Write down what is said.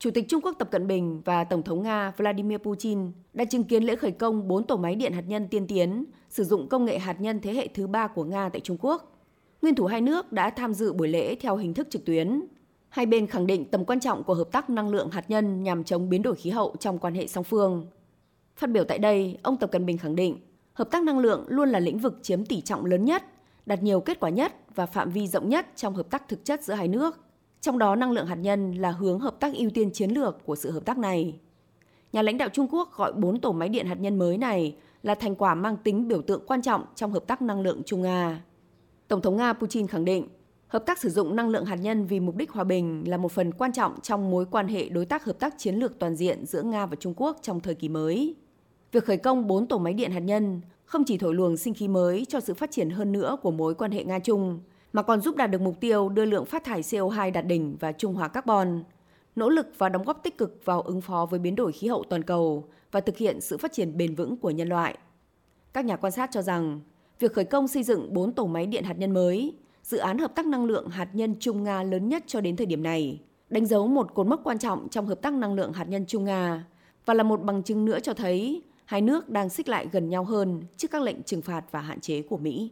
Chủ tịch Trung Quốc Tập Cận Bình và Tổng thống Nga Vladimir Putin đã chứng kiến lễ khởi công 4 tổ máy điện hạt nhân tiên tiến sử dụng công nghệ hạt nhân thế hệ thứ ba của Nga tại Trung Quốc. Nguyên thủ hai nước đã tham dự buổi lễ theo hình thức trực tuyến. Hai bên khẳng định tầm quan trọng của hợp tác năng lượng hạt nhân nhằm chống biến đổi khí hậu trong quan hệ song phương. Phát biểu tại đây, ông Tập Cận Bình khẳng định hợp tác năng lượng luôn là lĩnh vực chiếm tỷ trọng lớn nhất, đạt nhiều kết quả nhất và phạm vi rộng nhất trong hợp tác thực chất giữa hai nước. Trong đó năng lượng hạt nhân là hướng hợp tác ưu tiên chiến lược của sự hợp tác này. Nhà lãnh đạo Trung Quốc gọi bốn tổ máy điện hạt nhân mới này là thành quả mang tính biểu tượng quan trọng trong hợp tác năng lượng Trung Nga. Tổng thống Nga Putin khẳng định, hợp tác sử dụng năng lượng hạt nhân vì mục đích hòa bình là một phần quan trọng trong mối quan hệ đối tác hợp tác chiến lược toàn diện giữa Nga và Trung Quốc trong thời kỳ mới. Việc khởi công 4 tổ máy điện hạt nhân không chỉ thổi luồng sinh khí mới cho sự phát triển hơn nữa của mối quan hệ Nga-Trung, mà còn giúp đạt được mục tiêu đưa lượng phát thải CO2 đạt đỉnh và trung hòa carbon, nỗ lực và đóng góp tích cực vào ứng phó với biến đổi khí hậu toàn cầu và thực hiện sự phát triển bền vững của nhân loại. Các nhà quan sát cho rằng, việc khởi công xây dựng 4 tổ máy điện hạt nhân mới, dự án hợp tác năng lượng hạt nhân Trung Nga lớn nhất cho đến thời điểm này, đánh dấu một cột mốc quan trọng trong hợp tác năng lượng hạt nhân Trung Nga và là một bằng chứng nữa cho thấy hai nước đang xích lại gần nhau hơn trước các lệnh trừng phạt và hạn chế của Mỹ.